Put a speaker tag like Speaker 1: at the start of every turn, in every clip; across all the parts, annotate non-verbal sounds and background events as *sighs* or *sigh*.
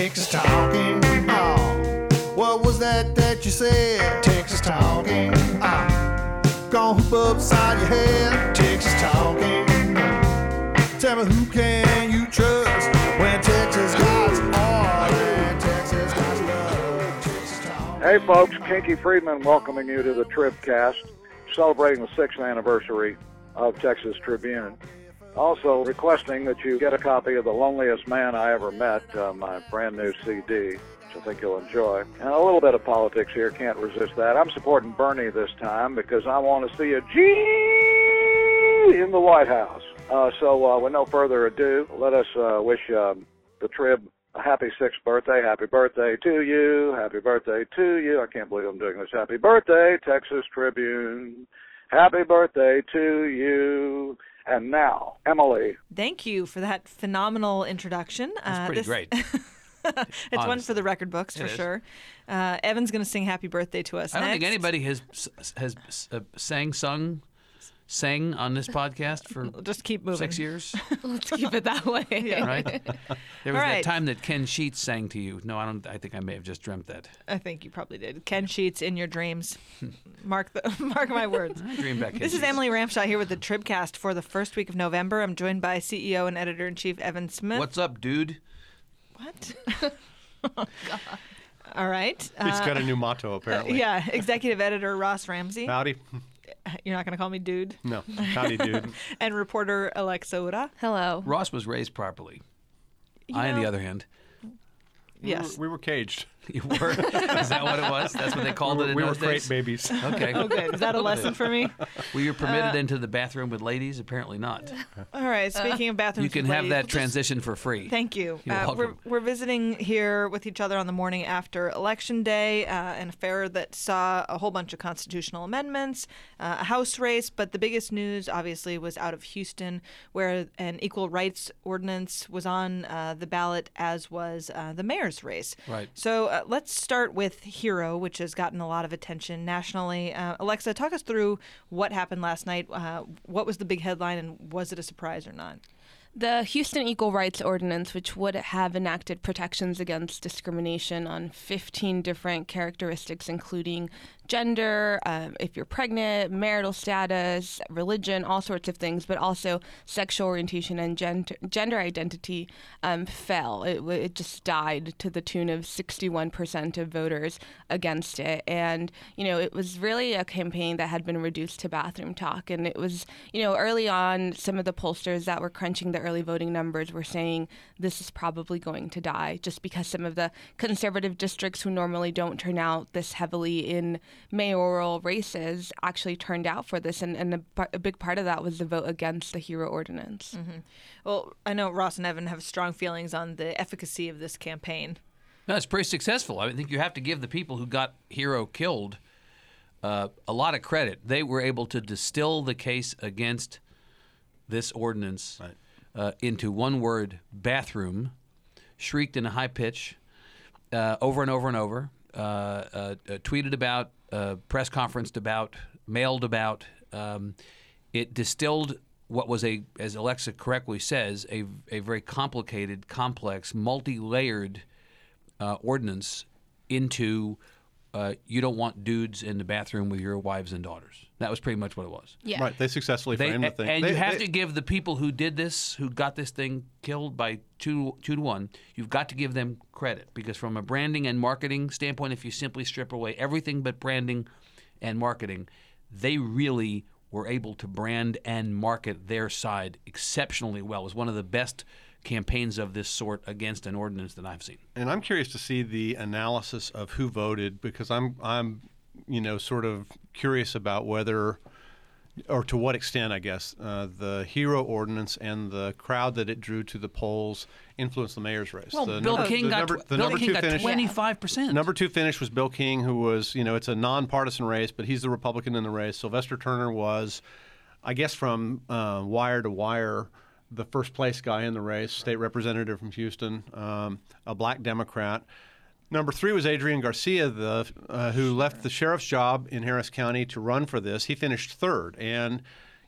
Speaker 1: Texas talking. Oh, what was that that you said? Texas talking. Oh, gonna hoop upside your head. Texas talking. Tell me who can you trust when Texas got are and Texas got love. Texas talking.
Speaker 2: Hey folks, Kinky Friedman welcoming you to the Tribcast, celebrating the sixth anniversary of Texas Tribune. Also requesting that you get a copy of The Loneliest Man I Ever Met, uh, my brand new CD, which I think you'll enjoy. And a little bit of politics here, can't resist that. I'm supporting Bernie this time because I want to see a G in the White House. Uh, so uh, with no further ado, let us uh, wish um, the Trib a happy sixth birthday. Happy birthday to you. Happy birthday to you. I can't believe I'm doing this. Happy birthday, Texas Tribune. Happy birthday to you. And now, Emily.
Speaker 3: Thank you for that phenomenal introduction.
Speaker 4: That's pretty
Speaker 3: this-
Speaker 4: great. *laughs*
Speaker 3: it's one for the record books for sure. Uh, Evan's going to sing "Happy Birthday" to us.
Speaker 4: I don't
Speaker 3: next.
Speaker 4: think anybody has has uh, sang, sung, sang on this podcast for *laughs*
Speaker 3: Just keep moving.
Speaker 4: six years, *laughs*
Speaker 5: Let's keep it that way. *laughs*
Speaker 4: right? There was
Speaker 3: All right.
Speaker 4: that time that Ken Sheets sang to you. No, I don't. I think I may have just dreamt that.
Speaker 3: I think you probably did. Ken Sheets in your dreams. mark the mark my words.
Speaker 4: I dreamed back. Ken
Speaker 3: This is Emily Ramshaw here with the Tribcast for the first week of November. I'm joined by CEO and editor in chief Evan Smith.
Speaker 4: What's up, dude?
Speaker 3: What? oh, God. All right.
Speaker 6: He's
Speaker 3: Uh,
Speaker 6: got a new motto, apparently.
Speaker 3: yeah, executive editor Ross Ramsey.
Speaker 6: Howdy. *laughs*
Speaker 3: You're not going to call me dude.
Speaker 6: No. Howdy, dude. *laughs*
Speaker 3: And reporter Alexa Ura.
Speaker 5: Hello.
Speaker 4: Ross was raised properly. I, on the other hand,
Speaker 3: Yes.
Speaker 6: We were caged. *laughs*
Speaker 4: you were. is that what it was? That's what they called
Speaker 6: we
Speaker 4: it
Speaker 6: were,
Speaker 4: in
Speaker 6: we were
Speaker 4: those
Speaker 6: crate
Speaker 4: days.
Speaker 6: babies. *laughs*
Speaker 4: Okay.
Speaker 3: Okay, is that a lesson for me? *laughs*
Speaker 4: Were you
Speaker 3: Uh,
Speaker 4: permitted into the bathroom with ladies? Apparently not.
Speaker 3: All right. Speaking of bathrooms,
Speaker 4: You can
Speaker 3: with
Speaker 4: have
Speaker 3: ladies,
Speaker 4: that
Speaker 3: we'll just-
Speaker 4: transition for free.
Speaker 3: Thank you.
Speaker 4: You're
Speaker 3: Uh, we're, we're visiting here with each other on the morning after Election Day, uh, an affair that saw a whole bunch of constitutional amendments, uh, a House race, but the biggest news, obviously, was out of Houston, where an equal rights ordinance was on uh, the ballot, as was uh, the mayor's race.
Speaker 4: Right.
Speaker 3: So let's start with Hero, which has gotten a lot of attention nationally. Uh, Alexa, talk us through what happened last night. Uh, what was the big headline, and was it a surprise or not?
Speaker 5: The Houston Equal Rights Ordinance, which would have enacted protections against discrimination on 15 different characteristics, including gender, um, if you're pregnant, marital status, religion, all sorts of things, but also sexual orientation and gender, gender identity, um, fell. It, it just died to the tune of 61% of voters against it. And, you know, it was really a campaign that had been reduced to bathroom talk. And it was, you know, early on, some of the pollsters that were crunching the early voting numbers were saying this is probably going to die just because some of the conservative districts who normally don't turn out this heavily in mayoral races actually turned out for this. And, and a, a big part of that was the vote against the HERO ordinance.
Speaker 3: Well, I know Ross and Evan have strong feelings on the efficacy of this campaign.
Speaker 4: No, it's pretty successful. I think you have to give the people who got Hero killed uh, a lot of credit. They were able to distill the case against this ordinance uh, into one word bathroom, shrieked in a high pitch uh, over and over and over, uh, uh, uh, tweeted about, uh, press conferenced about, mailed about. Um, it distilled what was a, as Alexa correctly says, a, a very complicated, complex, multi layered uh, ordinance into uh, you don't want dudes in the bathroom with your wives and daughters. That was pretty much what it was.
Speaker 5: Yeah.
Speaker 6: Right. They successfully
Speaker 4: They,
Speaker 6: framed the thing.
Speaker 4: and
Speaker 6: They-
Speaker 4: you have
Speaker 6: they-
Speaker 4: to give the people who did this, who got this thing killed by two two to one, you've got to give them credit because from a branding and marketing standpoint, if you simply strip away everything but branding and marketing, they really were able to brand and market their side exceptionally well. It was one of the best campaigns of this sort against an ordinance that I've seen.
Speaker 6: And I'm curious to see the analysis of who voted because I'm I'm you know sort of curious about whether or to what extent I guess uh, the hero ordinance and the crowd that it drew to the polls influenced the mayor's race.
Speaker 4: Well,
Speaker 6: the
Speaker 4: Bill
Speaker 6: number,
Speaker 4: King
Speaker 6: the
Speaker 4: got
Speaker 6: number,
Speaker 4: tw-
Speaker 6: the
Speaker 4: Bill
Speaker 6: number
Speaker 4: King
Speaker 6: two
Speaker 4: got
Speaker 6: finish.
Speaker 4: twenty five percent.
Speaker 6: Number two finish was Bill King, who was, you know, it's a nonpartisan race, but he's the Republican in the race. Sylvester Turner was, I guess, from uh, wire to wire, the first place guy in the race, state representative from Houston, um, a black Democrat. Number three was Adrian Garcia, the uh, who left the sheriff's job in Harris County to run for this. He finished third, and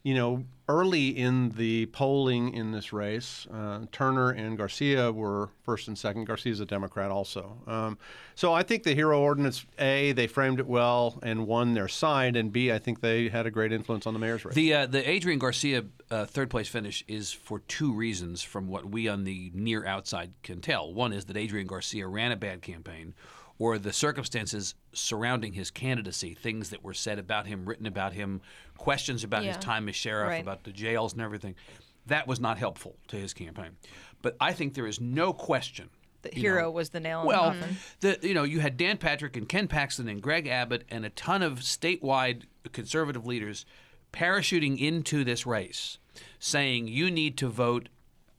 Speaker 6: you know, early in the polling in this race, uh, Turner and Garcia were first and second. Garcia's a Democrat also. Um, so I think the Hero Ordinance, A, they framed it well and won their side, and B, I think they had a great influence on the mayor's race.
Speaker 4: The uh, the Adrian Garcia uh, third place finish is for two reasons, from what we on the near outside can tell. One is that Adrian Garcia ran a bad campaign, or the circumstances surrounding his candidacy, things that were said about him, written about him, questions about his time as sheriff,
Speaker 3: Right.
Speaker 4: about the jails and everything. That was not helpful to his campaign. But I think there is no question.
Speaker 3: The hero
Speaker 4: know,
Speaker 3: was the nail
Speaker 4: well,
Speaker 3: the
Speaker 4: you know you had Dan Patrick and Ken Paxton and Greg Abbott and a ton of statewide conservative leaders parachuting into this race, saying you need to vote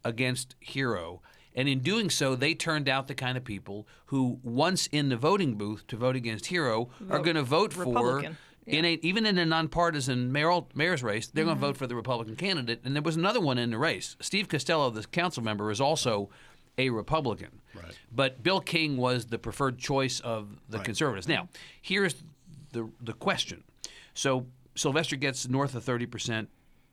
Speaker 4: against Hero. And in doing so, they turned out the kind of people who, once in the voting booth to vote against Hero, are going to vote for
Speaker 3: Republican.
Speaker 4: in a even in a nonpartisan mayoral, mayor's race, they're
Speaker 3: Mm-hmm.
Speaker 4: going to vote for the Republican candidate. And there was another one in the race. Steve Costello, the council member, is also a Republican. Right. But Bill King was the preferred choice of the conservatives. Now, here's the the question. So Sylvester gets north of thirty percent.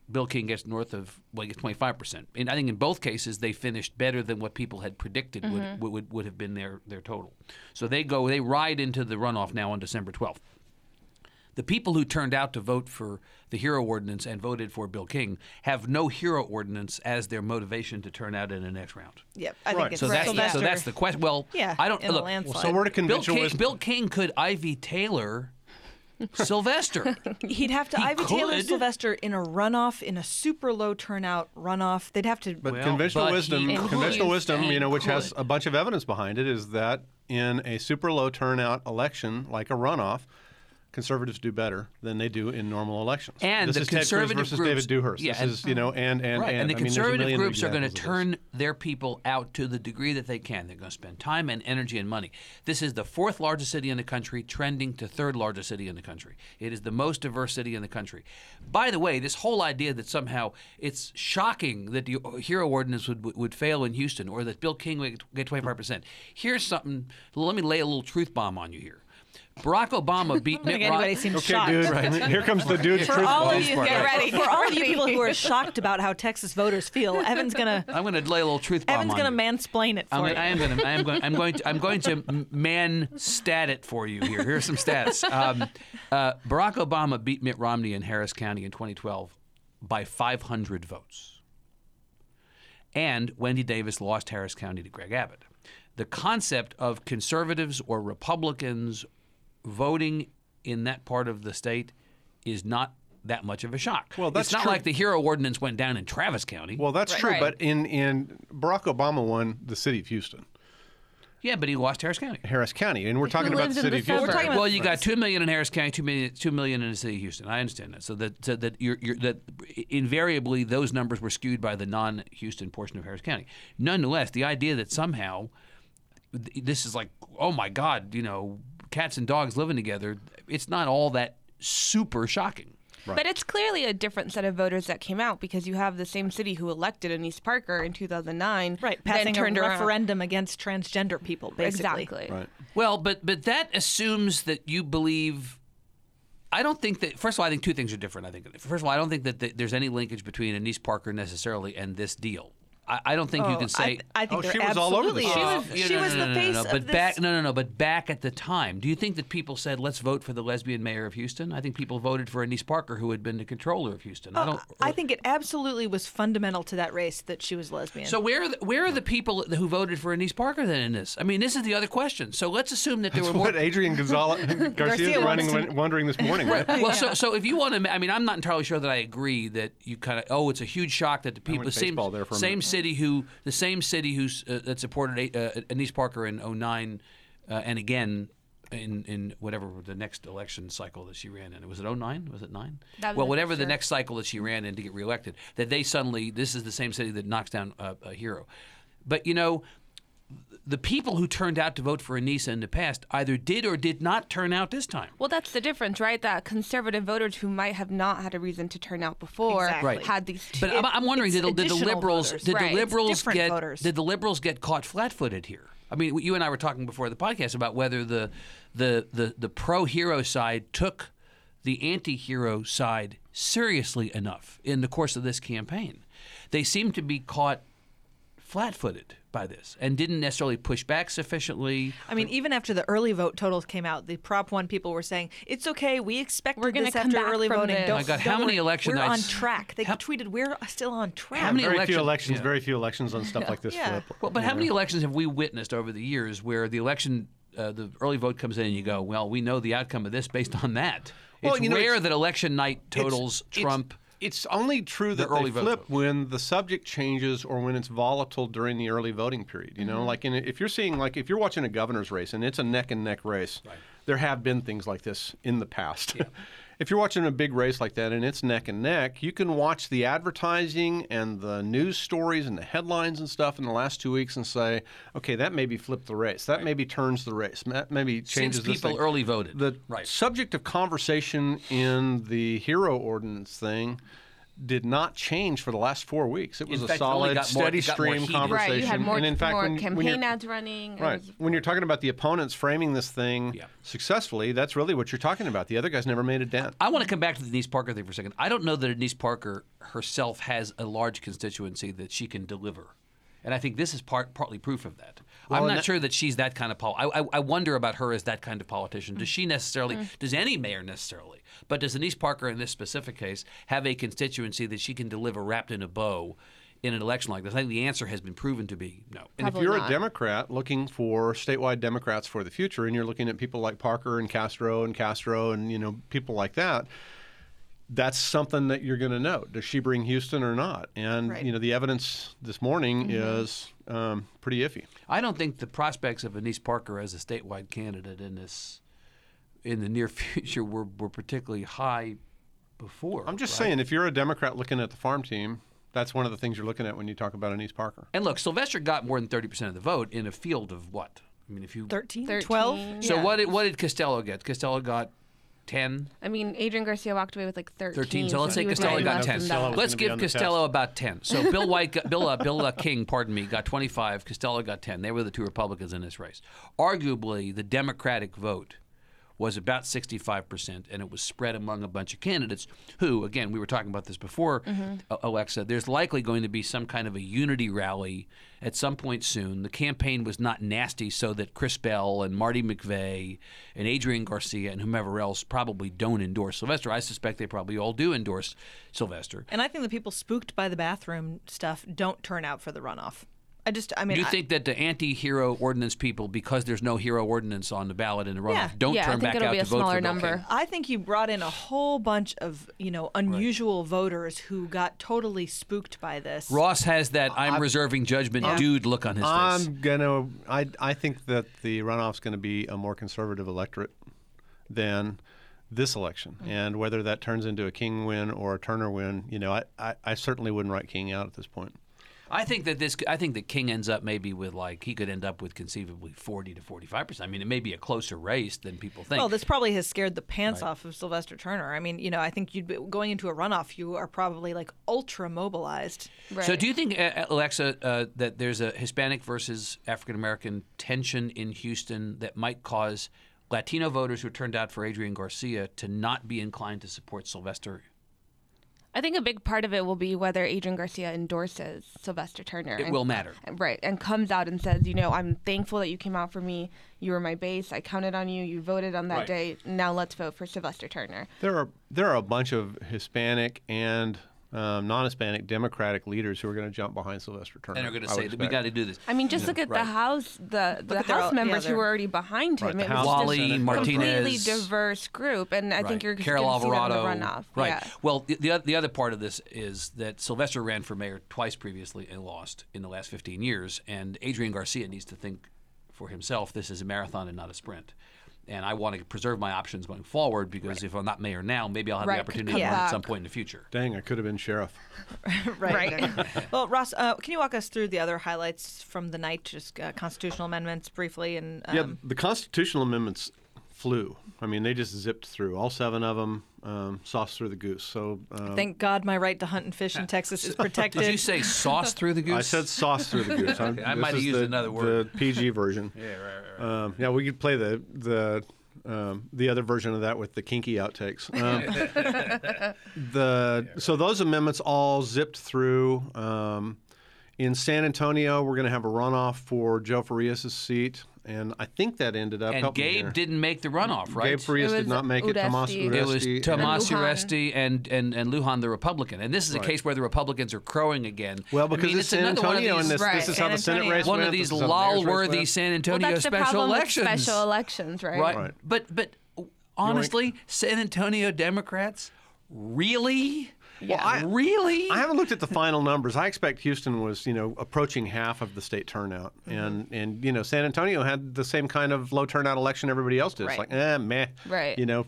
Speaker 4: Bill King gets north of well, gets twenty five percent. And I think in both cases they finished better than what people had predicted would, would would would have been their their total. So they go they ride into the runoff now on December twelfth. The people who turned out to vote for the hero ordinance and voted for Bill King have no hero ordinance as their motivation to turn out in the next round.
Speaker 3: Yep, I
Speaker 6: Right.
Speaker 3: think it's
Speaker 4: So that's
Speaker 3: Sylvester.
Speaker 4: so that's the question. Well,
Speaker 3: Yeah,
Speaker 4: I don't
Speaker 3: in a
Speaker 4: look.
Speaker 3: landslide.
Speaker 6: so we're to
Speaker 4: Bill
Speaker 6: conventional
Speaker 4: King,
Speaker 6: wisdom.
Speaker 4: Bill King could Ivy Taylor *laughs* Sylvester. *laughs*
Speaker 3: He'd have to
Speaker 4: He
Speaker 3: Ivy Taylor
Speaker 4: could.
Speaker 3: Sylvester in a runoff, in a super low turnout runoff. They'd have to.
Speaker 6: But
Speaker 4: Well,
Speaker 6: conventional
Speaker 4: but
Speaker 6: wisdom, conventional
Speaker 4: could.
Speaker 6: wisdom, you know, which has a bunch of evidence behind it, is that in a super low turnout election like a runoff, conservatives do better than they do in normal elections.
Speaker 4: And
Speaker 6: this
Speaker 4: the
Speaker 6: is Ted Cruz
Speaker 4: conservative
Speaker 6: versus
Speaker 4: groups-
Speaker 6: David Dewhurst.
Speaker 4: yeah,
Speaker 6: this
Speaker 4: and-
Speaker 6: is you know, and and
Speaker 4: right, and, the
Speaker 6: I mean,
Speaker 4: conservative
Speaker 6: million
Speaker 4: groups are going to
Speaker 6: examples of this.
Speaker 4: turn their people out to the degree that they can. They're going to spend time and energy and money. This is the fourth largest city in the country, trending to third largest city in the country. It is the most diverse city in the country. By the way, this whole idea that somehow it's shocking that the hero ordinance would would fail in Houston or that Bill King would get 25 percent. Here's something. Let me lay a little truth bomb on you here. Barack Obama beat *laughs* Mitt
Speaker 3: think anybody
Speaker 4: Romney.
Speaker 3: seems
Speaker 6: Okay,
Speaker 3: shocked.
Speaker 6: dude. *laughs* Here comes the dude.
Speaker 3: For
Speaker 6: truth
Speaker 3: all of you, get ready. For all of *laughs* you people who are shocked about how Texas voters feel, Evan's gonna
Speaker 4: I'm going to lay a little truth bomb
Speaker 3: Evan's
Speaker 4: on
Speaker 3: gonna
Speaker 4: you.
Speaker 3: mansplain it for
Speaker 4: I'm
Speaker 3: you.
Speaker 4: gonna, I am going to. I am going. I'm going to. I'm going to man stat it for you here. Here's some stats. Um, uh, Barack Obama beat Mitt Romney in Harris County in 2012 by 500 votes, and Wendy Davis lost Harris County to Greg Abbott. The concept of conservatives or Republicans voting in that part of the state is not that much of a shock.
Speaker 6: Well, that's
Speaker 4: it's not
Speaker 6: true.
Speaker 4: like the hero ordinance went down in Travis County.
Speaker 6: Well, that's true,
Speaker 5: Right.
Speaker 6: but in in Barack Obama won the city of Houston,
Speaker 4: yeah, but he lost Harris County.
Speaker 6: Harris County, and we're talking about the city
Speaker 5: the
Speaker 6: of Houston.
Speaker 5: suburbs.
Speaker 3: talking about-
Speaker 4: Well, you got two million in Harris County, two million, two million in the city of Houston. I understand that. So that so that you're, you're that invariably those numbers were skewed by the non-Houston portion of Harris County. Nonetheless, the idea that somehow this is like, oh my God, you know, cats and dogs living together, it's not all that super shocking.
Speaker 5: But it's clearly a different set of voters that came out because you have the same city who elected Annise Parker in 2009.
Speaker 3: right,
Speaker 5: then
Speaker 3: passing a
Speaker 5: turned around.
Speaker 3: referendum against transgender people, basically.
Speaker 5: Exactly.
Speaker 6: Right.
Speaker 4: Well, but but that assumes that you believe. I don't think that. First of all, I think two things are different. I think first of all, I don't think that th- there's any linkage between Annise Parker necessarily and this deal. I, I don't think you
Speaker 3: Oh,
Speaker 4: can say.
Speaker 3: I, I think
Speaker 6: Oh, she was all over the
Speaker 3: absolutely
Speaker 6: show.
Speaker 3: is.
Speaker 4: Uh,
Speaker 3: She
Speaker 4: yeah, no,
Speaker 3: was
Speaker 4: no,
Speaker 3: the
Speaker 4: no, no,
Speaker 3: face
Speaker 4: no,
Speaker 3: of
Speaker 4: but
Speaker 3: this.
Speaker 4: back no no no but back at the time do you think that people said let's vote for the lesbian mayor of Houston I think people voted for Annise Parker who had been the controller of Houston I don't
Speaker 3: I think it absolutely was fundamental to that race that she was lesbian.
Speaker 4: so where are the, where are the people who voted for Annise Parker then in this I mean this is the other question so let's assume that there
Speaker 6: That's
Speaker 4: were more
Speaker 6: what Adrian Gonzalez *laughs* Garcia is
Speaker 3: Garcia
Speaker 6: running,
Speaker 3: wants to-
Speaker 6: wondering this morning. Right? *laughs*
Speaker 4: well, so so if you want to, I mean, I'm not entirely sure that I agree that you kind of. Oh, it's a huge shock that the people, the
Speaker 6: went
Speaker 4: same
Speaker 6: there for a
Speaker 4: same
Speaker 6: minute.
Speaker 4: city who, the same city who's uh, that supported uh, Annise Parker in 09, uh, and again in in whatever the next election cycle that she ran in. Was it 09? Was it nine?
Speaker 5: Was
Speaker 4: well,
Speaker 5: it,
Speaker 4: whatever the next cycle that she ran in to get reelected, that they suddenly this is the same city that knocks down uh, a hero. But you know, the people who turned out to vote for Anissa in the past either did or did not turn out this time.
Speaker 5: Well, that's the difference, right? That conservative voters who might have not had a reason to turn out before
Speaker 3: Exactly. Right.
Speaker 5: had these.
Speaker 4: But
Speaker 5: two-
Speaker 4: I'm, I'm wondering, did, did the liberals
Speaker 3: voters.
Speaker 4: did
Speaker 5: Right.
Speaker 4: the liberals get
Speaker 3: voters.
Speaker 4: did the liberals get caught flat-footed here? I mean, you and I were talking before the podcast about whether the the the, the pro hero side took the anti-hero side seriously enough in the course of this campaign. They seem to be caught flat-footed by this and didn't necessarily push back sufficiently.
Speaker 3: I mean, even after the early vote totals came out, the Prop One people were saying it's okay. We expected
Speaker 5: We're gonna
Speaker 3: this
Speaker 5: come
Speaker 3: after
Speaker 5: back
Speaker 3: early
Speaker 5: from
Speaker 3: voting.
Speaker 5: this."
Speaker 3: Don't,
Speaker 5: Oh my
Speaker 4: God,
Speaker 3: don't
Speaker 4: how many
Speaker 3: worry.
Speaker 4: election
Speaker 3: We're
Speaker 4: nights-
Speaker 3: on track. They
Speaker 4: how-
Speaker 3: tweeted, "We're still on track."
Speaker 4: How many
Speaker 6: Very
Speaker 4: election-
Speaker 6: few elections.
Speaker 4: yeah.
Speaker 6: Very few elections on stuff like this
Speaker 3: Yeah.
Speaker 6: flip.
Speaker 4: Well, but
Speaker 6: you
Speaker 4: how
Speaker 6: know.
Speaker 4: many elections have we witnessed over the years where the election, uh, the early vote comes in and you go, well, we know the outcome of this based on that.
Speaker 6: Well,
Speaker 4: it's
Speaker 6: you know,
Speaker 4: rare
Speaker 6: it's-
Speaker 4: that election night totals
Speaker 6: it's-
Speaker 4: trump.
Speaker 6: It's, only true that
Speaker 4: early
Speaker 6: they flip when the subject changes or when it's volatile during the early voting period. You know,
Speaker 4: Mm-hmm.
Speaker 6: like in, if you're seeing like if you're watching a governor's race and it's a neck and neck race, there have been things like this in the past. *laughs* if you're watching a big race like that and it's neck and neck, you can watch the advertising and the news stories and the headlines and stuff in the last two weeks and say, okay, that maybe flipped the race. That maybe turns the race. That maybe changes
Speaker 4: Since people early voted.
Speaker 6: The
Speaker 4: right.
Speaker 6: subject of conversation in the hero ordinance thing did not change for the last four weeks. It was
Speaker 4: In
Speaker 6: a
Speaker 4: fact,
Speaker 6: solid,
Speaker 4: got more-
Speaker 6: steady
Speaker 4: more
Speaker 6: stream conversation.
Speaker 5: Right, you had more,
Speaker 6: and in fact,
Speaker 5: more
Speaker 6: when, when
Speaker 5: campaign
Speaker 6: you're,
Speaker 5: ads running.
Speaker 6: Right,
Speaker 5: was-
Speaker 6: when you're talking about the opponents framing this thing
Speaker 4: Yeah.
Speaker 6: successfully, that's really what you're talking about. The other guys never made a dent.
Speaker 4: I want to come back to the Denise Parker thing for a second. I don't know that Denise Parker herself has a large constituency that she can deliver. And I think this is part, partly proof of that. I'm not
Speaker 6: that-
Speaker 4: sure that she's that kind of pol. I, I, I wonder about her as that kind of politician. Does she necessarily?
Speaker 5: Mm.
Speaker 4: Does any mayor necessarily? But does Denise Parker, in this specific case, have a constituency that she can deliver wrapped in a bow in an election like this? I think the answer has been proven to be no.
Speaker 6: And if you're
Speaker 5: not.
Speaker 6: a Democrat looking for statewide Democrats for the future, and you're looking at people like Parker and Castro and Castro and you know people like that, that's something that you're going to know. Does she bring Houston or not? And
Speaker 3: Right.
Speaker 6: you know the evidence this morning
Speaker 5: Mm-hmm.
Speaker 6: is um, pretty iffy.
Speaker 4: I don't think the prospects of Denise Parker as a statewide candidate in this in the near *laughs* future were, were particularly high before.
Speaker 6: I'm just
Speaker 4: right?
Speaker 6: saying, if you're a Democrat looking at the farm team, that's one of the things you're looking at when you talk about Annise Parker.
Speaker 4: And look, Sylvester got more than 30% of the vote in a field of what? I mean, if you
Speaker 3: 13,
Speaker 5: 13.
Speaker 3: 12?
Speaker 4: So
Speaker 5: Yeah.
Speaker 4: what did what did Costello get? Costello got 10,
Speaker 5: I mean, Adrian Garcia walked away with like 13.
Speaker 4: 13. So let's say
Speaker 5: he was
Speaker 4: Costello got 10.
Speaker 5: than
Speaker 6: Costello
Speaker 5: that.
Speaker 6: was
Speaker 4: Let's give Costello
Speaker 6: test.
Speaker 4: about 10. So *laughs* Bill White, got, Bill uh, Bill uh, King, pardon me, got 25. Costello got 10. They were the two Republicans in this race. Arguably, the Democratic vote was about 65%, and it was spread among a bunch of candidates who, again, we were talking about this before, uh, Alexa, there's likely going to be some kind of a unity rally at some point soon. The campaign was not nasty so that Chris Bell and Marty McVey and Adrian Garcia and whomever else probably don't endorse Sylvester. I suspect they probably all do endorse Sylvester.
Speaker 3: And I think the people spooked by the bathroom stuff don't turn out for the runoff. I just, I mean,
Speaker 4: Do you
Speaker 3: I-
Speaker 4: think that the anti-hero ordinance people, because there's no hero ordinance on the ballot in the runoff,
Speaker 3: Yeah.
Speaker 4: don't
Speaker 5: Yeah, I
Speaker 4: turn
Speaker 5: think
Speaker 4: back
Speaker 5: it'll
Speaker 4: out
Speaker 5: be
Speaker 4: to
Speaker 5: a
Speaker 4: vote
Speaker 5: smaller
Speaker 4: for Bill
Speaker 5: number.
Speaker 4: King?
Speaker 3: I think you brought in a whole bunch of, you know, unusual voters who got totally spooked by this.
Speaker 4: Ross has that I'm reserving judgment dude look on his face.
Speaker 6: I'm gonna. I I think that the runoff's going to be a more conservative electorate than this election,
Speaker 4: Mm-hmm.
Speaker 6: and whether that turns into a King win or a Turner win, you know, I, I, I certainly wouldn't write King out at this point.
Speaker 4: I think that this. I think that King ends up maybe with like he could end up with conceivably 40 to 45 percent. I mean, it may be a closer race than people think.
Speaker 3: Well, this probably has scared the pants off of Sylvester Turner. I mean, you know, I think you'd be, going into a runoff, you are probably like ultra mobilized.
Speaker 5: Right.
Speaker 4: So, do you think, uh, Alexa, uh, that there's a Hispanic versus African American tension in Houston that might cause Latino voters who turned out for Adrian Garcia to not be inclined to support Sylvester?
Speaker 5: I think a big part of it will be whether Adrian Garcia endorses Sylvester Turner.
Speaker 4: It
Speaker 5: and-
Speaker 4: will matter.
Speaker 5: Right, and comes out and says, you know, I'm thankful that you came out for me. You were my base. I counted on you. You voted on that
Speaker 4: Right.
Speaker 5: day. Now let's vote for Sylvester Turner.
Speaker 6: There are there are a bunch of Hispanic and um, non-Hispanic Democratic leaders who are going to jump behind Sylvester Turner.
Speaker 4: And they're going to say that we got to do this.
Speaker 5: I mean, just look at
Speaker 4: right.
Speaker 5: the House, the, the
Speaker 3: at their
Speaker 5: House
Speaker 3: yeah,
Speaker 5: members who
Speaker 3: they're-
Speaker 5: were already behind him.
Speaker 6: Right,
Speaker 5: it
Speaker 6: House
Speaker 5: was
Speaker 6: and
Speaker 5: just
Speaker 4: Wally,
Speaker 5: a
Speaker 4: Martinez.
Speaker 5: completely diverse group, and I think you're
Speaker 4: Carol
Speaker 5: going to see that
Speaker 4: Alvarado.
Speaker 5: runoff.
Speaker 4: Right.
Speaker 5: Yeah.
Speaker 4: Well, the, the the other part of this is that Sylvester ran for mayor twice previously and lost in the last 15 years, and Adrian Garcia needs to think for himself. This is a marathon and not a sprint. And I want to preserve my options going forward because if I'm not mayor now, maybe I'll have
Speaker 5: Right,
Speaker 4: the opportunity
Speaker 5: come
Speaker 4: to run at some point in the future.
Speaker 6: Dang, I could have been sheriff. *laughs*
Speaker 3: Right. *laughs* well, Ross, uh, can you walk us through the other highlights from the night, just uh, constitutional amendments briefly? And um,
Speaker 6: yeah, the constitutional amendments flew. I mean, they just zipped through all seven of them, um, sauce through the goose. So um,
Speaker 3: thank God my right to hunt and fish in Texas is protected. *laughs*
Speaker 4: Did you say sauce through the *laughs* goose?
Speaker 6: I said sauce through the goose. *laughs* I'm-
Speaker 4: I
Speaker 6: this
Speaker 4: might have used
Speaker 6: the,
Speaker 4: another word.
Speaker 6: The PG version. yeah, right, right. Um, yeah, we could play the the Um, the other version of that with the kinky outtakes. Um, the so those amendments all zipped through. Um, in San Antonio, we're going to have a runoff for Joe Farias' seat, and I think that ended up.
Speaker 4: And Gabe didn't make the runoff, right?
Speaker 6: Gabe Farias did not make it. Tomas
Speaker 5: Uresti.
Speaker 6: Uresti.
Speaker 4: It was Tomas
Speaker 5: Lujan.
Speaker 4: Uresti and, and, and Lujan the Republican. And this is a
Speaker 6: Right.
Speaker 4: case where the Republicans are crowing again.
Speaker 6: Well,
Speaker 4: I
Speaker 6: because
Speaker 4: mean,
Speaker 6: it's San
Speaker 4: another one of
Speaker 6: Antonio, and
Speaker 4: these-
Speaker 6: this,
Speaker 5: Right.
Speaker 6: this is how
Speaker 3: San
Speaker 6: the Senate
Speaker 3: Antonio.
Speaker 6: race
Speaker 4: one
Speaker 6: went.
Speaker 4: of these
Speaker 6: this is how the mayor's race
Speaker 4: lol-worthy
Speaker 6: went.
Speaker 4: San
Speaker 5: Well,
Speaker 4: Antonio
Speaker 5: that's
Speaker 4: special
Speaker 5: problem
Speaker 4: elections.
Speaker 5: with special elections, right?
Speaker 4: right?
Speaker 6: Right.
Speaker 4: But but honestly, San Antonio Democrats really,
Speaker 5: Yeah.
Speaker 4: really.
Speaker 6: I haven't looked at the final numbers. I expect Houston was, you know, approaching half of the state turnout,
Speaker 5: Mm-hmm.
Speaker 6: and and you know, San Antonio had the same kind of low turnout election everybody else did. It's like, eh, meh.
Speaker 5: Right.
Speaker 6: You know,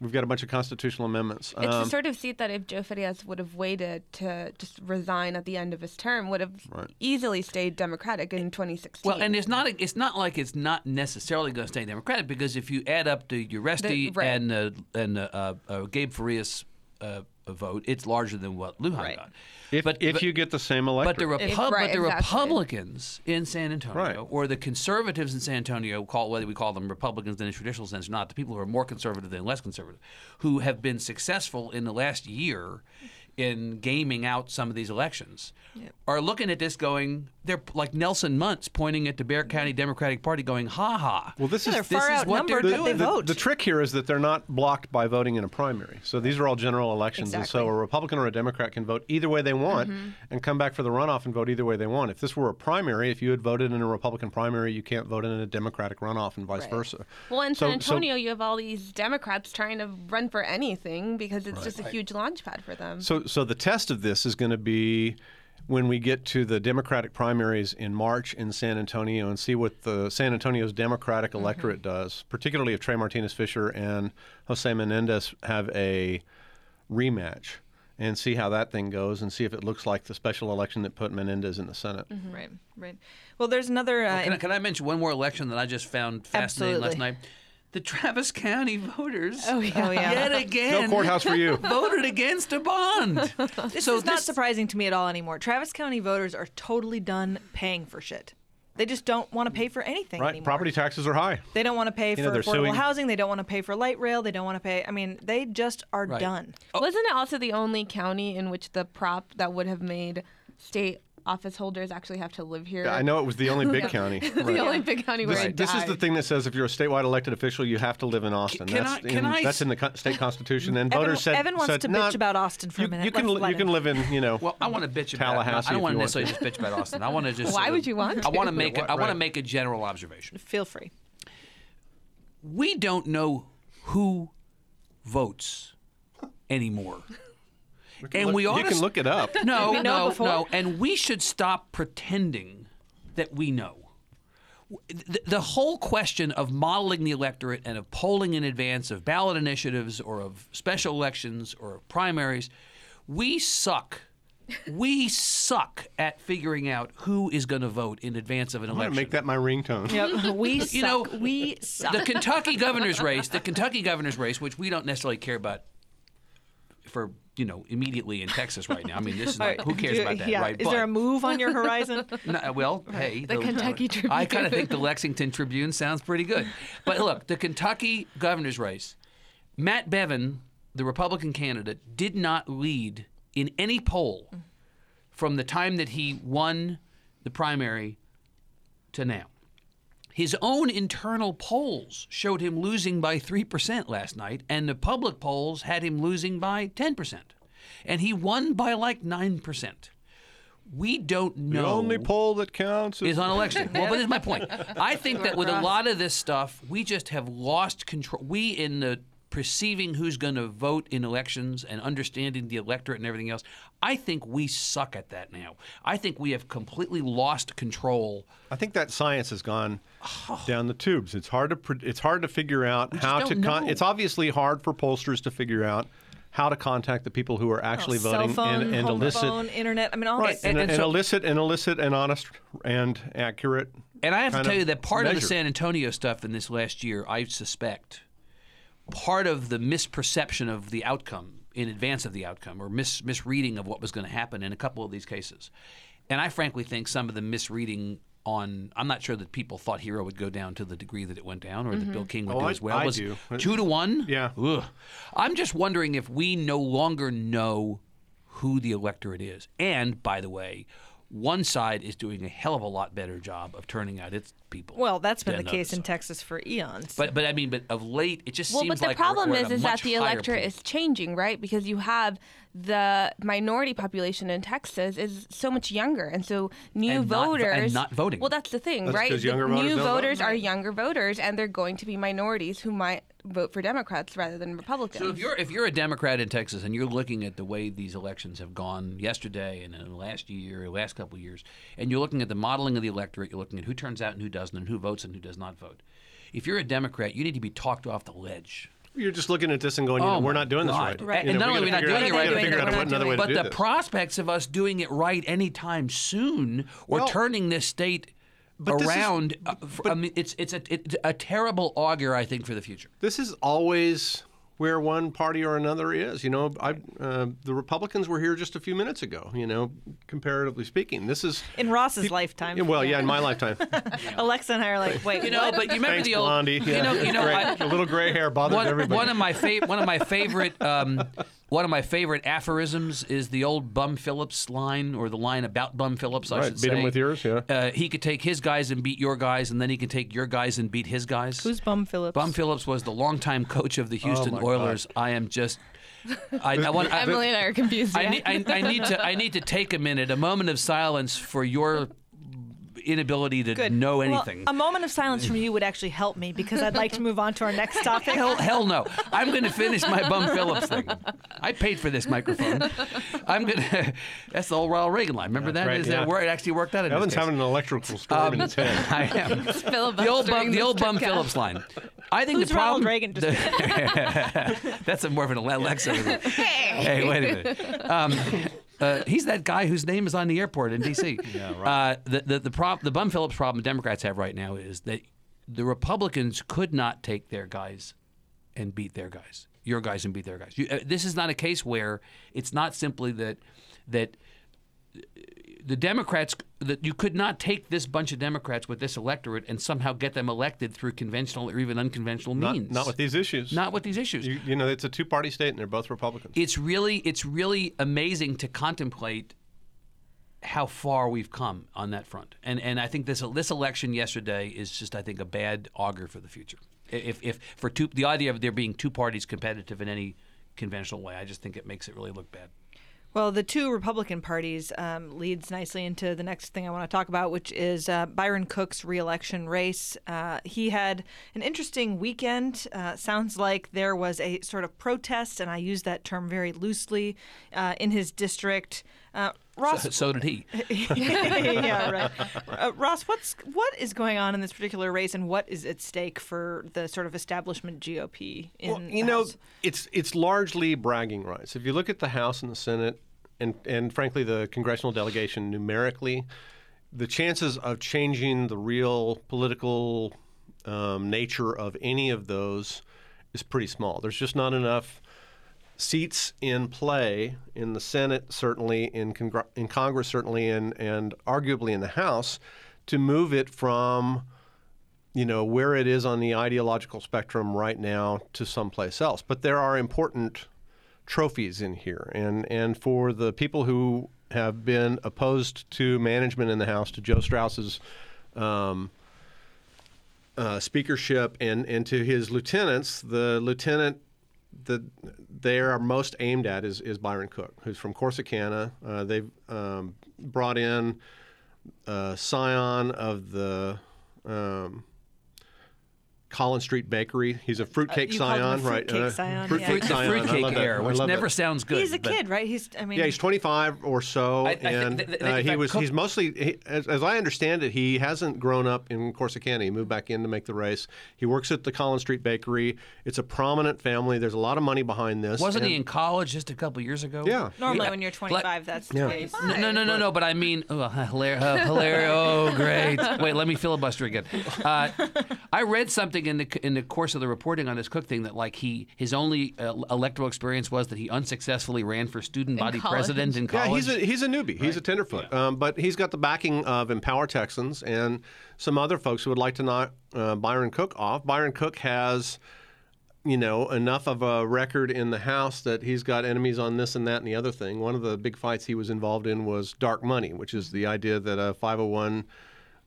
Speaker 6: we've got a bunch of constitutional amendments.
Speaker 5: It's
Speaker 6: Um,
Speaker 5: the sort of seat that if Joe Farias would have waited to just resign at the end of his term, would have easily stayed Democratic in 2016.
Speaker 4: Well, and it's not it's not like it's not necessarily going to stay Democratic because if you add up the Uresti
Speaker 5: The- right.
Speaker 4: and uh, and uh, uh, uh, Gabe Farias uh, vote, it's larger than what Lujan
Speaker 3: Right.
Speaker 4: got.
Speaker 6: if
Speaker 4: but,
Speaker 6: if
Speaker 4: but-
Speaker 6: you get the same electorate.
Speaker 4: But the, Repu-
Speaker 5: right,
Speaker 4: but the
Speaker 5: exactly.
Speaker 4: Republicans in San Antonio,
Speaker 6: Right.
Speaker 4: or the conservatives in San Antonio, call whether we call them Republicans in a traditional sense or not, the people who are more conservative than less conservative, who have been successful in the last year in gaming out some of these elections, are looking at this going, they're like Nelson Muntz pointing at the Bexar County Democratic Party, going, "Ha ha."
Speaker 6: well, this
Speaker 3: Yeah,
Speaker 6: is
Speaker 3: they're
Speaker 4: this is what they're
Speaker 3: outnumbered, but
Speaker 4: doing.
Speaker 3: they
Speaker 6: the, the trick here is that they're not blocked by voting in a primary. So these are all general elections, and so a Republican or a Democrat can vote either way they want
Speaker 5: Mm-hmm.
Speaker 6: and come back for the runoff and vote either way they want. If this were a primary, if you had voted in a Republican primary, you can't vote in a Democratic runoff and vice
Speaker 5: Right.
Speaker 6: versa.
Speaker 5: Well, in
Speaker 6: So-
Speaker 5: San
Speaker 6: so-
Speaker 5: Antonio, you have all these Democrats trying to run for anything because it's just a huge launch pad for them.
Speaker 6: So, so the test of this is going to be when we get to the Democratic primaries in March in San Antonio and see what the San Antonio's Democratic electorate does, particularly if Trey Martinez Fischer and Jose Menendez have a rematch, and see how that thing goes, and see if it looks like the special election that put Menendez in the Senate.
Speaker 3: Right, right. Well, there's another. Uh,
Speaker 4: Can I, can I mention one more election that I just found fascinating last night? The Travis County voters,
Speaker 3: Oh, yeah.
Speaker 4: Oh, yet again,
Speaker 6: No courthouse for you. *laughs*
Speaker 4: voted against a bond. *laughs*
Speaker 3: This
Speaker 4: so
Speaker 3: is not surprising to me at all anymore. Travis County voters are totally done paying for shit. They just don't want to pay for anything
Speaker 6: Right?
Speaker 3: anymore.
Speaker 6: Property taxes are high.
Speaker 3: They don't want to pay
Speaker 6: know,
Speaker 3: for
Speaker 6: they're
Speaker 3: affordable
Speaker 6: suing-
Speaker 3: housing. They don't want to pay for light rail. They don't want to pay. I mean, they just are
Speaker 4: Right.
Speaker 3: done.
Speaker 5: Wasn't it also the only county in which the prop that would have made state office holders actually have to live here?
Speaker 6: I know it was the only big *laughs* county.
Speaker 5: the only big county where
Speaker 6: This,
Speaker 5: it
Speaker 6: this is the thing that says if you're a statewide elected official, you have to live in Austin.
Speaker 4: Can
Speaker 6: that's
Speaker 4: I- can
Speaker 6: in,
Speaker 4: I
Speaker 6: that's in the state constitution. And *laughs*
Speaker 3: Evan-
Speaker 6: voters said,
Speaker 3: Evan wants
Speaker 6: said,
Speaker 3: to
Speaker 6: "Nah,
Speaker 3: bitch about Austin for a
Speaker 6: you,
Speaker 3: minute.
Speaker 6: You can
Speaker 3: Let's
Speaker 6: li- you can live in you know.
Speaker 4: Well, I want to bitch about.
Speaker 6: Tallahassee
Speaker 4: I don't want to necessarily just bitch about Austin. I want to *laughs* just.
Speaker 5: Why would you want
Speaker 4: I want to
Speaker 5: to?
Speaker 4: make. A, I want to make a general observation.
Speaker 3: Feel free.
Speaker 4: We don't know who votes anymore, and
Speaker 6: Look-
Speaker 4: we ought
Speaker 6: you
Speaker 4: to
Speaker 6: can
Speaker 4: s-
Speaker 6: look it up. *laughs*
Speaker 4: No, no,
Speaker 3: before?
Speaker 4: no. And we should stop pretending that we know. The, the whole question of modeling the electorate and of polling in advance of ballot initiatives or of special elections or of primaries, we suck. We suck at figuring out who is going to vote in advance of an election.
Speaker 6: I'm gonna
Speaker 4: election.
Speaker 6: make that my ringtone.
Speaker 3: Yep. We suck.
Speaker 4: You know,
Speaker 3: we suck.
Speaker 4: the Kentucky governor's race, the Kentucky governor's race, which we don't necessarily care about for you know immediately in Texas right now. I mean, this is *laughs* like who cares about that,
Speaker 3: yeah.
Speaker 4: right?
Speaker 3: Is there a move on your horizon? *laughs*
Speaker 4: No, uh, well, hey,
Speaker 5: The Kentucky *laughs* Tribune.
Speaker 4: I kind of think the Lexington Tribune sounds pretty good. But look, the Kentucky governor's race, Matt Bevin, the Republican candidate, did not lead in any poll from the time that he won the primary to now. His own internal polls showed him losing by 3% last night, and the public polls had him losing by 10%. And he won by like 9%. We don't know
Speaker 6: The only poll that counts is
Speaker 4: is on election. *laughs* Well, but this is my point. I think that with a lot of this stuff, we just have lost control. We in the perceiving who's going to vote in elections and understanding the electorate and everything else. I think we suck at that now. I think we have completely lost control.
Speaker 6: I think that science has gone *sighs* down the tubes. It's hard to it's hard to figure out
Speaker 4: just
Speaker 6: how to.
Speaker 4: don't
Speaker 6: Con- it's obviously hard for pollsters to figure out how to contact the people who are actually oh, voting
Speaker 3: Cell phone,
Speaker 6: and, and
Speaker 3: home
Speaker 6: elicit
Speaker 3: phone, internet. I mean, all
Speaker 6: right
Speaker 3: this.
Speaker 6: and,
Speaker 4: and
Speaker 6: and
Speaker 4: so-
Speaker 6: elicit and elicit and honest and accurate.
Speaker 4: And I have to tell you that part of the. San Antonio stuff in this last year, I suspect, part of the misperception of the outcome in advance of the outcome or mis- misreading of what was going to happen in a couple of these cases. And I frankly think some of the misreading on. I'm not sure that people thought Hero would go down to the degree that it went down, or that Bill mm-hmm. King would
Speaker 6: Oh,
Speaker 4: do as well.
Speaker 6: I
Speaker 4: was
Speaker 6: do.
Speaker 4: two to one.
Speaker 6: Yeah.
Speaker 4: Ugh. I'm just wondering if we no longer know who the electorate is. And by the way, one side is doing a hell of a lot better job of turning out its people.
Speaker 3: Well, that's been the case in
Speaker 4: side.
Speaker 3: Texas for eons.
Speaker 4: But but I mean, but of late, it just
Speaker 5: Well,
Speaker 4: seems
Speaker 5: but the
Speaker 4: like we're-
Speaker 5: problem
Speaker 4: we're
Speaker 5: is, is that the electorate
Speaker 4: point.
Speaker 5: is changing, right? Because you have the minority population in Texas is so much younger, and so new
Speaker 4: And not and not voting.
Speaker 5: Well, that's the thing,
Speaker 6: That's
Speaker 5: right?
Speaker 6: 'cause
Speaker 5: The
Speaker 6: younger voters
Speaker 5: new
Speaker 6: don't vote?
Speaker 5: voters are younger voters, and they're going to be minorities who might vote for Democrats rather than Republicans.
Speaker 4: So if you're if you're a Democrat in Texas and you're looking at the way these elections have gone yesterday and in the last year, last couple of years, and you're looking at the modeling of the electorate, you're looking at who turns out and who doesn't, and who votes and who does not vote. If you're a Democrat, you need to be talked off the ledge.
Speaker 6: You're just looking at this and going, you
Speaker 4: Oh
Speaker 6: we're not doing
Speaker 4: God.
Speaker 6: this right.
Speaker 3: Right.
Speaker 6: You
Speaker 4: And
Speaker 6: know,
Speaker 4: not only
Speaker 6: gotta
Speaker 4: are we not doing it right,
Speaker 6: gotta figure
Speaker 3: we're
Speaker 6: out
Speaker 3: not
Speaker 6: another
Speaker 3: doing it.
Speaker 4: But the
Speaker 6: this.
Speaker 4: prospects of us doing it right anytime soon or
Speaker 6: Well-
Speaker 4: turning this state
Speaker 6: But this is-
Speaker 4: around, uh, f- I mean, it's it's a it's a terrible augur, I think, for the future.
Speaker 6: This is always where one party or another is. You know, I, uh, the Republicans were here just a few minutes ago. You know, comparatively speaking, this is
Speaker 3: in Ross's lifetime.
Speaker 6: Yeah, well, yeah, in my lifetime. *laughs*
Speaker 3: Alexa and I are like, wait,
Speaker 4: You know,
Speaker 3: what?
Speaker 4: but you remember
Speaker 6: Thanks,
Speaker 4: the old,
Speaker 6: Blondie.
Speaker 4: you
Speaker 6: Yeah.
Speaker 4: know, you know,
Speaker 6: Great.
Speaker 4: I-
Speaker 6: a little gray hair bothers
Speaker 4: one,
Speaker 6: everybody.
Speaker 4: one of my fa- one of my favorite um, one of my favorite aphorisms is the old Bum Phillips line, or the line about Bum Phillips. I
Speaker 6: Right,
Speaker 4: should
Speaker 6: beat
Speaker 4: say.
Speaker 6: him with yours, yeah.
Speaker 4: Uh, he could take his guys and beat your guys, and then he can take your guys and beat his guys.
Speaker 3: who's Bum Phillips?
Speaker 4: Bum Phillips was the longtime coach of the Houston
Speaker 6: Oh my God.
Speaker 4: Oilers. I am just. I, I want. I,
Speaker 5: Emily and I are confused.
Speaker 4: I
Speaker 5: yeah.
Speaker 4: need, I, I need to. I need to take a minute, a moment of silence for your inability to
Speaker 3: Good.
Speaker 4: know
Speaker 3: Well,
Speaker 4: anything.
Speaker 3: a moment of silence from you would actually help me because I'd like to move on to our next *laughs* topic.
Speaker 4: Hell, hell no. I'm going to finish my Bum Phillips thing. I paid for this microphone. I'm going *laughs* to. That's the old Ronald Reagan line. Remember that?
Speaker 6: right,
Speaker 4: Is
Speaker 6: yeah.
Speaker 4: that where it actually worked out? in this
Speaker 6: Evan's having an electrical storm in his head. *laughs*
Speaker 4: I am. the old Bum, the old Bum Phillips line. I think
Speaker 3: Who's
Speaker 4: the problem.
Speaker 3: Ronald Reagan? Just
Speaker 4: That's a more of an Alexa. isn't hey, wait a minute. Um, uh, he's that guy whose name is on the airport in D.C. *laughs* yeah, right. Uh, the the the, prob- the Bum Phillips problem Democrats have right now is that the Republicans could not take their guys and beat their guys, your guys and beat their guys. You, uh, this is not a case where it's not simply that that the Democrats that you could not take this bunch of Democrats with this electorate and somehow get them elected through conventional or even unconventional
Speaker 6: Not,
Speaker 4: means.
Speaker 6: not with these issues.
Speaker 4: Not with these issues.
Speaker 6: You, you know, it's a two-party state, and they're both Republicans.
Speaker 4: it's really it's really amazing to contemplate how far we've come on that front. And and I think this this election yesterday is just I think a bad augur for the future. If if for two the idea of there being two parties competitive in any conventional way, I just think it makes it really look bad.
Speaker 3: Well, the two Republican parties um, leads nicely into the next thing I want to talk about, which is uh, Byron Cook's reelection race. Uh, he had an interesting weekend. Uh, sounds like there was a sort of protest, and I use that term very loosely, uh, in his district. Uh, Ross,
Speaker 4: So, so did he. *laughs*
Speaker 3: yeah, right. Uh, Ross, what's what is going on in this particular race, and what is at stake for the sort of establishment GOP? In
Speaker 6: Well, you
Speaker 3: the
Speaker 6: know,
Speaker 3: House?
Speaker 6: it's it's largely bragging rights. If you look at the House and the Senate, and and frankly the congressional delegation numerically, the chances of changing the real political um, nature of any of those is pretty small. There's just not enough seats in play in the Senate, certainly in Congre- in Congress, certainly, and and arguably in the House, to move it from you know where it is on the ideological spectrum right now to someplace else. But there are important trophies in here, and and for the people who have been opposed to management in the House, to Joe Straus's. Um, uh, speakership and, and to his lieutenants, the lieutenant that they are most aimed at is, is Byron Cook, who's from Corsicana. Uh, they've um, brought in a scion of the um, Collins Street Bakery. He's a fruitcake
Speaker 3: Uh, you called him a
Speaker 6: scion, right?
Speaker 3: fruitcake scion,
Speaker 6: fruitcake
Speaker 3: yeah.
Speaker 6: Scion. I
Speaker 4: fruitcake
Speaker 6: love
Speaker 4: heir, which never
Speaker 6: that.
Speaker 4: sounds good.
Speaker 3: He's a kid, right? He's, I mean,
Speaker 6: Yeah, he's 25 or so,
Speaker 4: I- I think
Speaker 6: and
Speaker 4: that- that-
Speaker 6: uh, he was
Speaker 4: Cook-
Speaker 6: he's mostly, he, as, as I understand it, he hasn't grown up in Corsicana. He moved back in to make the race. He works at the Collins Street Bakery. It's a prominent family. There's a lot of money behind this.
Speaker 4: Wasn't he in college just a couple years ago?
Speaker 6: Yeah.
Speaker 3: Normally,
Speaker 4: Yeah.
Speaker 3: when you're 25, that's the case.
Speaker 4: No, no, no, no, no. But I mean, oh, *laughs* hilarious! hilarious! Oh, great! *laughs* Wait, let me filibuster again. Uh, I read something in the in the course of the reporting on this Cook thing that like he his only uh, electoral experience was that he unsuccessfully ran for student body
Speaker 5: college.
Speaker 4: president in college.
Speaker 6: Yeah, he's a he's a newbie. He's a tenderfoot, um, but he's got the backing of Empower Texans and some other folks who would like to knock uh, Byron Cook off. Byron Cook has, you know, enough of a record in the House that he's got enemies on this and that and the other thing. One of the big fights he was involved in was dark money, which is the idea that a 501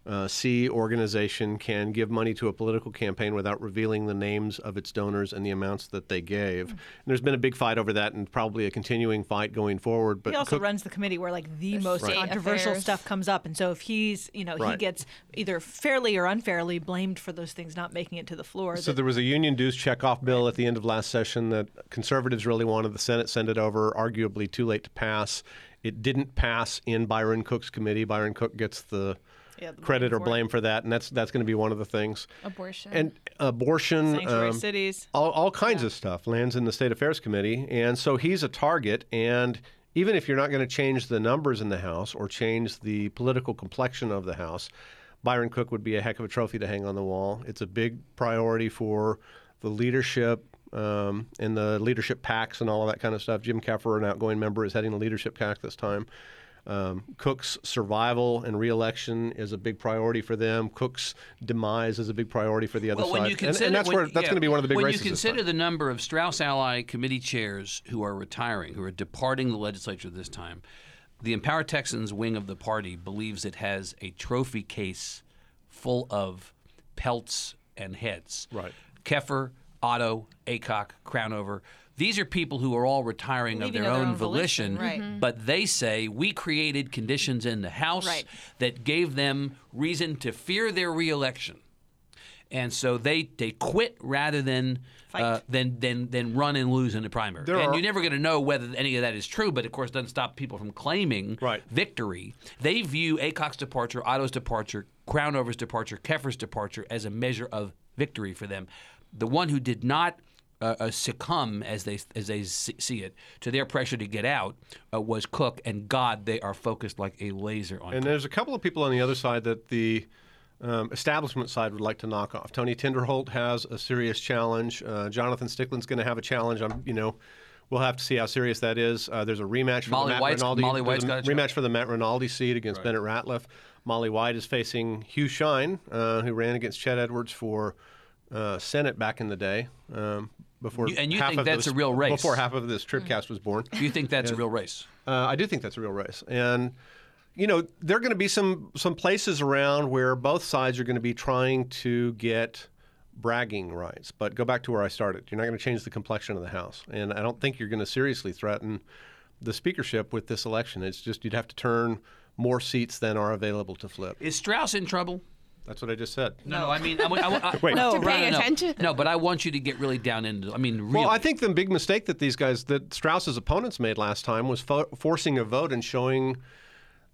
Speaker 6: uh, C organization can give money to a political campaign without revealing the names of its donors and the amounts that they gave. And there's been a big fight over that, and probably a continuing fight going forward. But
Speaker 3: he also
Speaker 6: Cook-
Speaker 3: runs the committee where like the most
Speaker 5: State
Speaker 3: controversial
Speaker 5: affairs.
Speaker 3: stuff comes up, and so if he's you know he gets either fairly or unfairly blamed for those things not making it to the floor.
Speaker 6: So
Speaker 3: that-
Speaker 6: there was a union dues checkoff bill at the end of last session that conservatives really wanted the Senate send it over, arguably too late to pass. It didn't pass in Byron Cook's committee. Byron Cook gets the
Speaker 3: Yeah,
Speaker 6: credit or
Speaker 3: it.
Speaker 6: blame for that, and that's that's going to be one of the things.
Speaker 5: Abortion.
Speaker 6: And abortion,
Speaker 3: sanctuary
Speaker 6: um,
Speaker 3: cities.
Speaker 6: all, all kinds of stuff lands in the State Affairs Committee, and so he's a target. And even if you're not going to change the numbers in the House or change the political complexion of the House, Byron Cook would be a heck of a trophy to hang on the wall. It's a big priority for the leadership um, and the leadership packs and all of that kind of stuff. Jim Keffer, an outgoing member, is heading the leadership pack this time. Um, Cook's survival and reelection is a big priority for them. Cook's demise is a big priority for the other
Speaker 4: Well,
Speaker 6: side.
Speaker 4: you
Speaker 6: And- and, that's
Speaker 4: when-
Speaker 6: where that's
Speaker 4: yeah,
Speaker 6: going to be one of the big
Speaker 4: when
Speaker 6: races.
Speaker 4: you consider the number of Straus Ally committee chairs who are retiring, who are departing the legislature this time, the Empower Texans wing of the party believes it has a trophy case full of pelts and heads.
Speaker 6: Right.
Speaker 4: Keffer, Otto, Aycock, Crownover. These are people who are all retiring of their
Speaker 3: of their
Speaker 4: own
Speaker 3: own volition,
Speaker 4: volition,
Speaker 3: right. Mhm.
Speaker 4: but they say we created conditions in the House
Speaker 3: Right.
Speaker 4: that gave them reason to fear their reelection and so they they quit rather than uh, than than than run and lose in the primary.
Speaker 6: There
Speaker 4: and
Speaker 6: are-
Speaker 4: you're never going to know whether any of that is true, but of course, it doesn't stop people from claiming
Speaker 6: Right.
Speaker 4: victory. They view Aycock's departure, Otto's departure, Crownover's departure, Keffer's departure as a measure of victory for them. The one who did not. Uh, uh, succumb as they as they see it to their pressure to get out uh, was Cook, and God, they are focused like a laser on.
Speaker 6: And
Speaker 4: Cook.
Speaker 6: there's a couple of people on the other side that the um, establishment side would like to knock off. Tony Tinderholt has a serious challenge. Uh, Jonathan Stickland's going to have a challenge. I'm, you know, we'll have to see how serious that is. Uh, there's a rematch for
Speaker 4: Molly
Speaker 6: the Matt
Speaker 4: White's-
Speaker 6: Rinaldi.
Speaker 4: Molly White's got a
Speaker 6: rematch for the Matt Rinaldi seat against Bennett Ratliff. Molly White is facing Hugh Shine, uh, who ran against Chet Edwards for uh, Senate back in the day. Um, before
Speaker 4: You- and you
Speaker 6: half
Speaker 4: think
Speaker 6: of
Speaker 4: that's
Speaker 6: this-
Speaker 4: a real race?
Speaker 6: Before half of this Tribcast was born.
Speaker 4: You think that's a real race?
Speaker 6: Uh, I do think that's a real race, and you know there are going to be some some places around where both sides are going to be trying to get bragging rights. But go back to where I started. You're not going to change the complexion of the House, and I don't think you're going to seriously threaten the speakership with this election. It's just you'd have to turn more seats than are available to flip.
Speaker 4: Is Straus in trouble?
Speaker 6: That's what I just said.
Speaker 4: No, no. I mean, I, I, I, *laughs*
Speaker 6: Wait.
Speaker 3: No,
Speaker 5: To pay
Speaker 4: no,
Speaker 5: attention?
Speaker 4: No, but I want you to get really down into. I mean, really.
Speaker 6: Well, I think the big mistake that these guys, that Straus's opponents made last time, was fo- forcing a vote and showing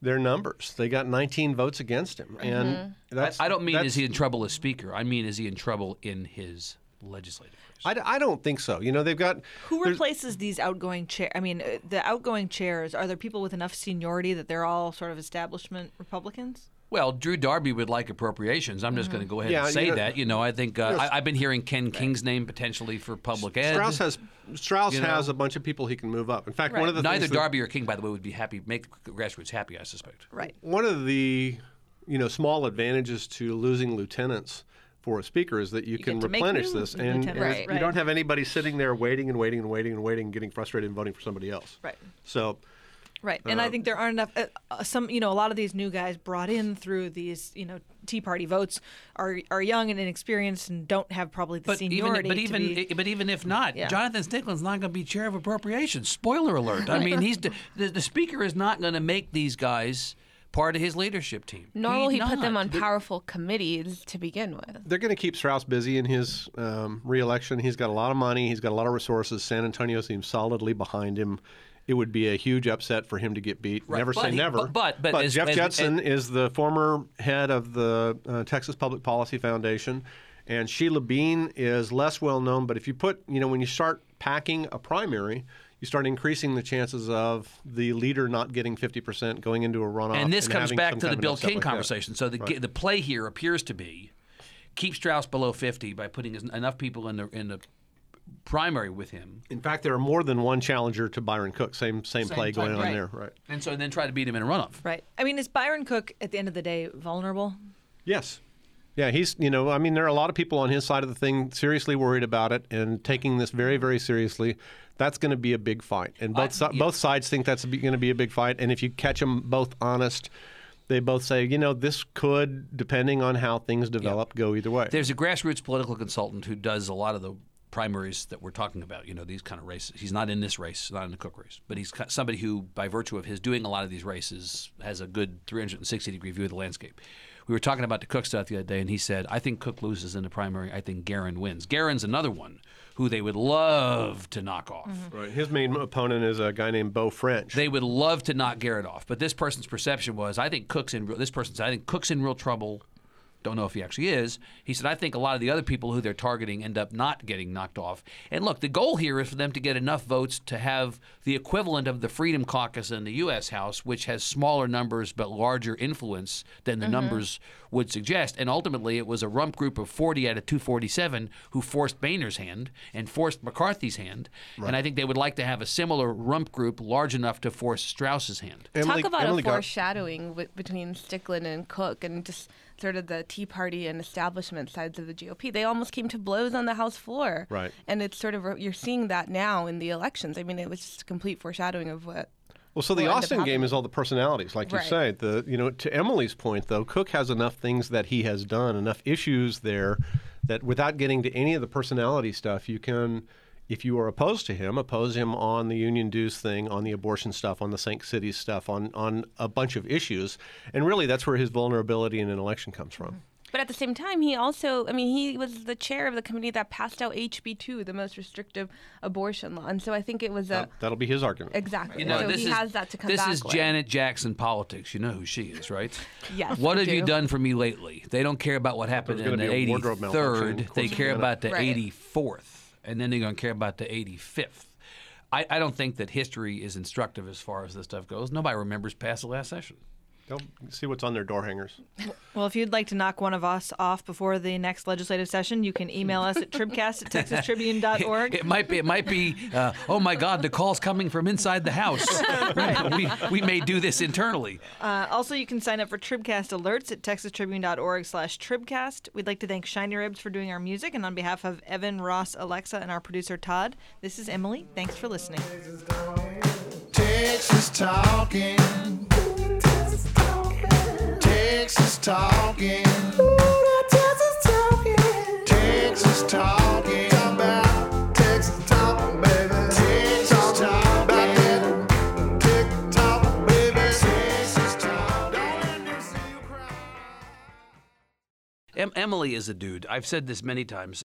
Speaker 6: their numbers. They got 19 votes against him, and that's.
Speaker 4: I don't mean
Speaker 6: that's-
Speaker 4: is he in trouble as speaker. I mean is he in trouble in his legislative I,
Speaker 6: I, d- I don't think so. You know, they've got.
Speaker 3: Who replaces these outgoing chair? I mean, uh, the outgoing chairs are there people with enough seniority that they're all sort of establishment Republicans?
Speaker 4: Well, Drew Darby would like appropriations. I'm just going to go ahead
Speaker 6: Yeah,
Speaker 4: and say
Speaker 6: you know-
Speaker 4: that. You know, I think uh, I, I've been hearing Ken King's name potentially for public ed.
Speaker 6: Straus has Straus
Speaker 4: You know?
Speaker 6: has a bunch of people he can move up. In fact, one of the
Speaker 4: Neither
Speaker 6: things that-
Speaker 4: Darby or King, by the way, would be happy. Make grassroots happy, I suspect.
Speaker 3: Right.
Speaker 6: one of the you know small advantages to losing lieutenants for a speaker is that you, can
Speaker 3: get to make
Speaker 6: replenish this, and, and
Speaker 5: Right.
Speaker 6: you don't have anybody sitting there waiting and waiting and waiting and waiting, and getting frustrated and voting for somebody else.
Speaker 3: Right.
Speaker 6: So
Speaker 3: Right, and I think there aren't enough. Uh, uh, some, you know, a lot of these new guys brought in through these, you know, Tea Party votes are are young and inexperienced and don't have probably the
Speaker 4: But even,
Speaker 3: seniority.
Speaker 4: but
Speaker 3: to
Speaker 4: even,
Speaker 3: be,
Speaker 4: but even if not,
Speaker 3: Yeah.
Speaker 4: Jonathan Stickland's not going to be chair of appropriations. Spoiler alert! I mean, he's *laughs* the, the speaker is not going to make these guys part of his leadership team.
Speaker 5: Nor will
Speaker 4: He's
Speaker 5: he put them on powerful committees to begin with.
Speaker 6: they're going to keep Straus busy in his um, reelection. He's got a lot of money. He's got a lot of resources. San Antonio seems solidly behind him. It would be a huge upset for him to get beat.
Speaker 4: Right,
Speaker 6: Never
Speaker 4: but
Speaker 6: say
Speaker 4: he-
Speaker 6: never.
Speaker 4: but- but as-
Speaker 6: Jeff
Speaker 4: as-
Speaker 6: Judson is the former head of the uh, Texas Public Policy Foundation, and Sheila Bean is less well known. But if you put, you know, when you start packing a primary, you start increasing the chances of the leader not getting 50%, going into a runoff.
Speaker 4: And this comes back to the
Speaker 6: kind of an
Speaker 4: Bill King
Speaker 6: like that.
Speaker 4: conversation. So the the play here appears to be keep Straus below 50 by putting enough people in the in the primary with him,
Speaker 6: In fact, there are more than one challenger to Byron Cook. Same same, play
Speaker 4: type,
Speaker 6: going on
Speaker 3: right.
Speaker 6: there. Right.
Speaker 4: and so then try to beat him in a runoff.
Speaker 3: Right. I mean, is Byron Cook at the end of the day vulnerable?
Speaker 6: Yes. Yeah, he's, you know, I mean, there are a lot of people on his side of the thing seriously worried about it and taking this very, very seriously. That's going to be a big fight. And both, si-
Speaker 4: yeah.
Speaker 6: both sides think that's going to be a big fight. And if you catch them both honest, they both say, you know, this could, depending on how things develop, go either way.
Speaker 4: There's a grassroots political consultant who does a lot of the primaries that we're talking about. You know, these kind of races. He's not in this race, not in the Cook race, but he's somebody who, by virtue of his doing a lot of these races, has a good 360 degree view of the landscape. We were talking about the Cook stuff the other day, and he said, "I think Cook loses in the primary. I think Geren wins. Geren's another one who they would love to knock off. Mm-hmm.
Speaker 6: Right. His main opponent is a guy named Bo French.
Speaker 4: They would love to knock Geren off, but this person's perception was, I think Cook's in. Real, this person said, I think Cook's in real trouble. Don't know if he actually is. He said, I think a lot of the other people who they're targeting end up not getting knocked off. And look, the goal here is for them to get enough votes to have the equivalent of the Freedom Caucus in the U.S. House, which has smaller numbers but larger influence than the mm-hmm. numbers would suggest. And ultimately, it was a rump group of 40 out of 247 who forced Boehner's hand and forced McCarthy's hand. And I think they would like to have a similar rump group large enough to force Straus's hand.
Speaker 6: Emily-
Speaker 5: Talk about
Speaker 6: Emily
Speaker 5: a
Speaker 6: got-
Speaker 5: foreshadowing w- between Stickland and Cook, and just sort of the Tea Party and establishment sides of the GOP. They almost came to blows on the House floor,
Speaker 6: Right.
Speaker 5: And it's sort of you're seeing that now in the elections. I mean, it was just a complete foreshadowing of what.
Speaker 6: Well, so the
Speaker 5: will end up
Speaker 6: Austin game is all the personalities, like you
Speaker 5: Right.
Speaker 6: say. The you know, to Emily's point though, Cook has enough things that he has done, enough issues there, that without getting to any of the personality stuff, you can, if you are opposed to him, oppose him on the union dues thing, on the abortion stuff, on the St. Cities stuff, on on a bunch of issues, and really that's where his vulnerability in an election comes from. Mm-hmm.
Speaker 5: But at the same time, he also, I mean, he was the chair of the committee that passed out HB2, the most restrictive abortion law, and so I think it was a
Speaker 6: That- That'll be his argument.
Speaker 5: exactly.
Speaker 4: You know,
Speaker 5: so
Speaker 4: this
Speaker 5: he
Speaker 4: is,
Speaker 5: has that to come
Speaker 4: this
Speaker 5: back
Speaker 4: is
Speaker 5: with.
Speaker 4: Janet Jackson politics. You know who she is, right? *laughs*
Speaker 5: Yes,
Speaker 4: What
Speaker 5: I
Speaker 4: have you done for me lately? They don't care about what happened in the
Speaker 6: be a wardrobe malfunction in
Speaker 4: 83rd. They care about the
Speaker 5: Right.
Speaker 4: 84th, and then they're going to care about the 85th. I, I don't think that history is instructive as far as this stuff goes. Nobody remembers past the last session.
Speaker 6: Go see what's on their door hangers.
Speaker 3: Well, if you'd like to knock one of us off before the next legislative session, you can email us at tribcast at texastribune.org.
Speaker 4: It might be. It might be. Uh, oh my God! The call's coming from inside the house. *laughs* we, we may do this internally.
Speaker 3: Uh, also, you can sign up for Tribcast alerts at texastribune.org slash tribcast. We'd like to thank Shiny Ribs for doing our music, and on behalf of Evan, Ross, Alexa, and our producer Todd, this is Emily. Thanks for listening.
Speaker 1: Texas talking. Texas talking. Texas talking. Talk about Texas talking, baby. Texas talking. About that tick tock, baby. Texas talk. Don't let me see you cry.
Speaker 4: Em- Emily is a dude. I've said this many times.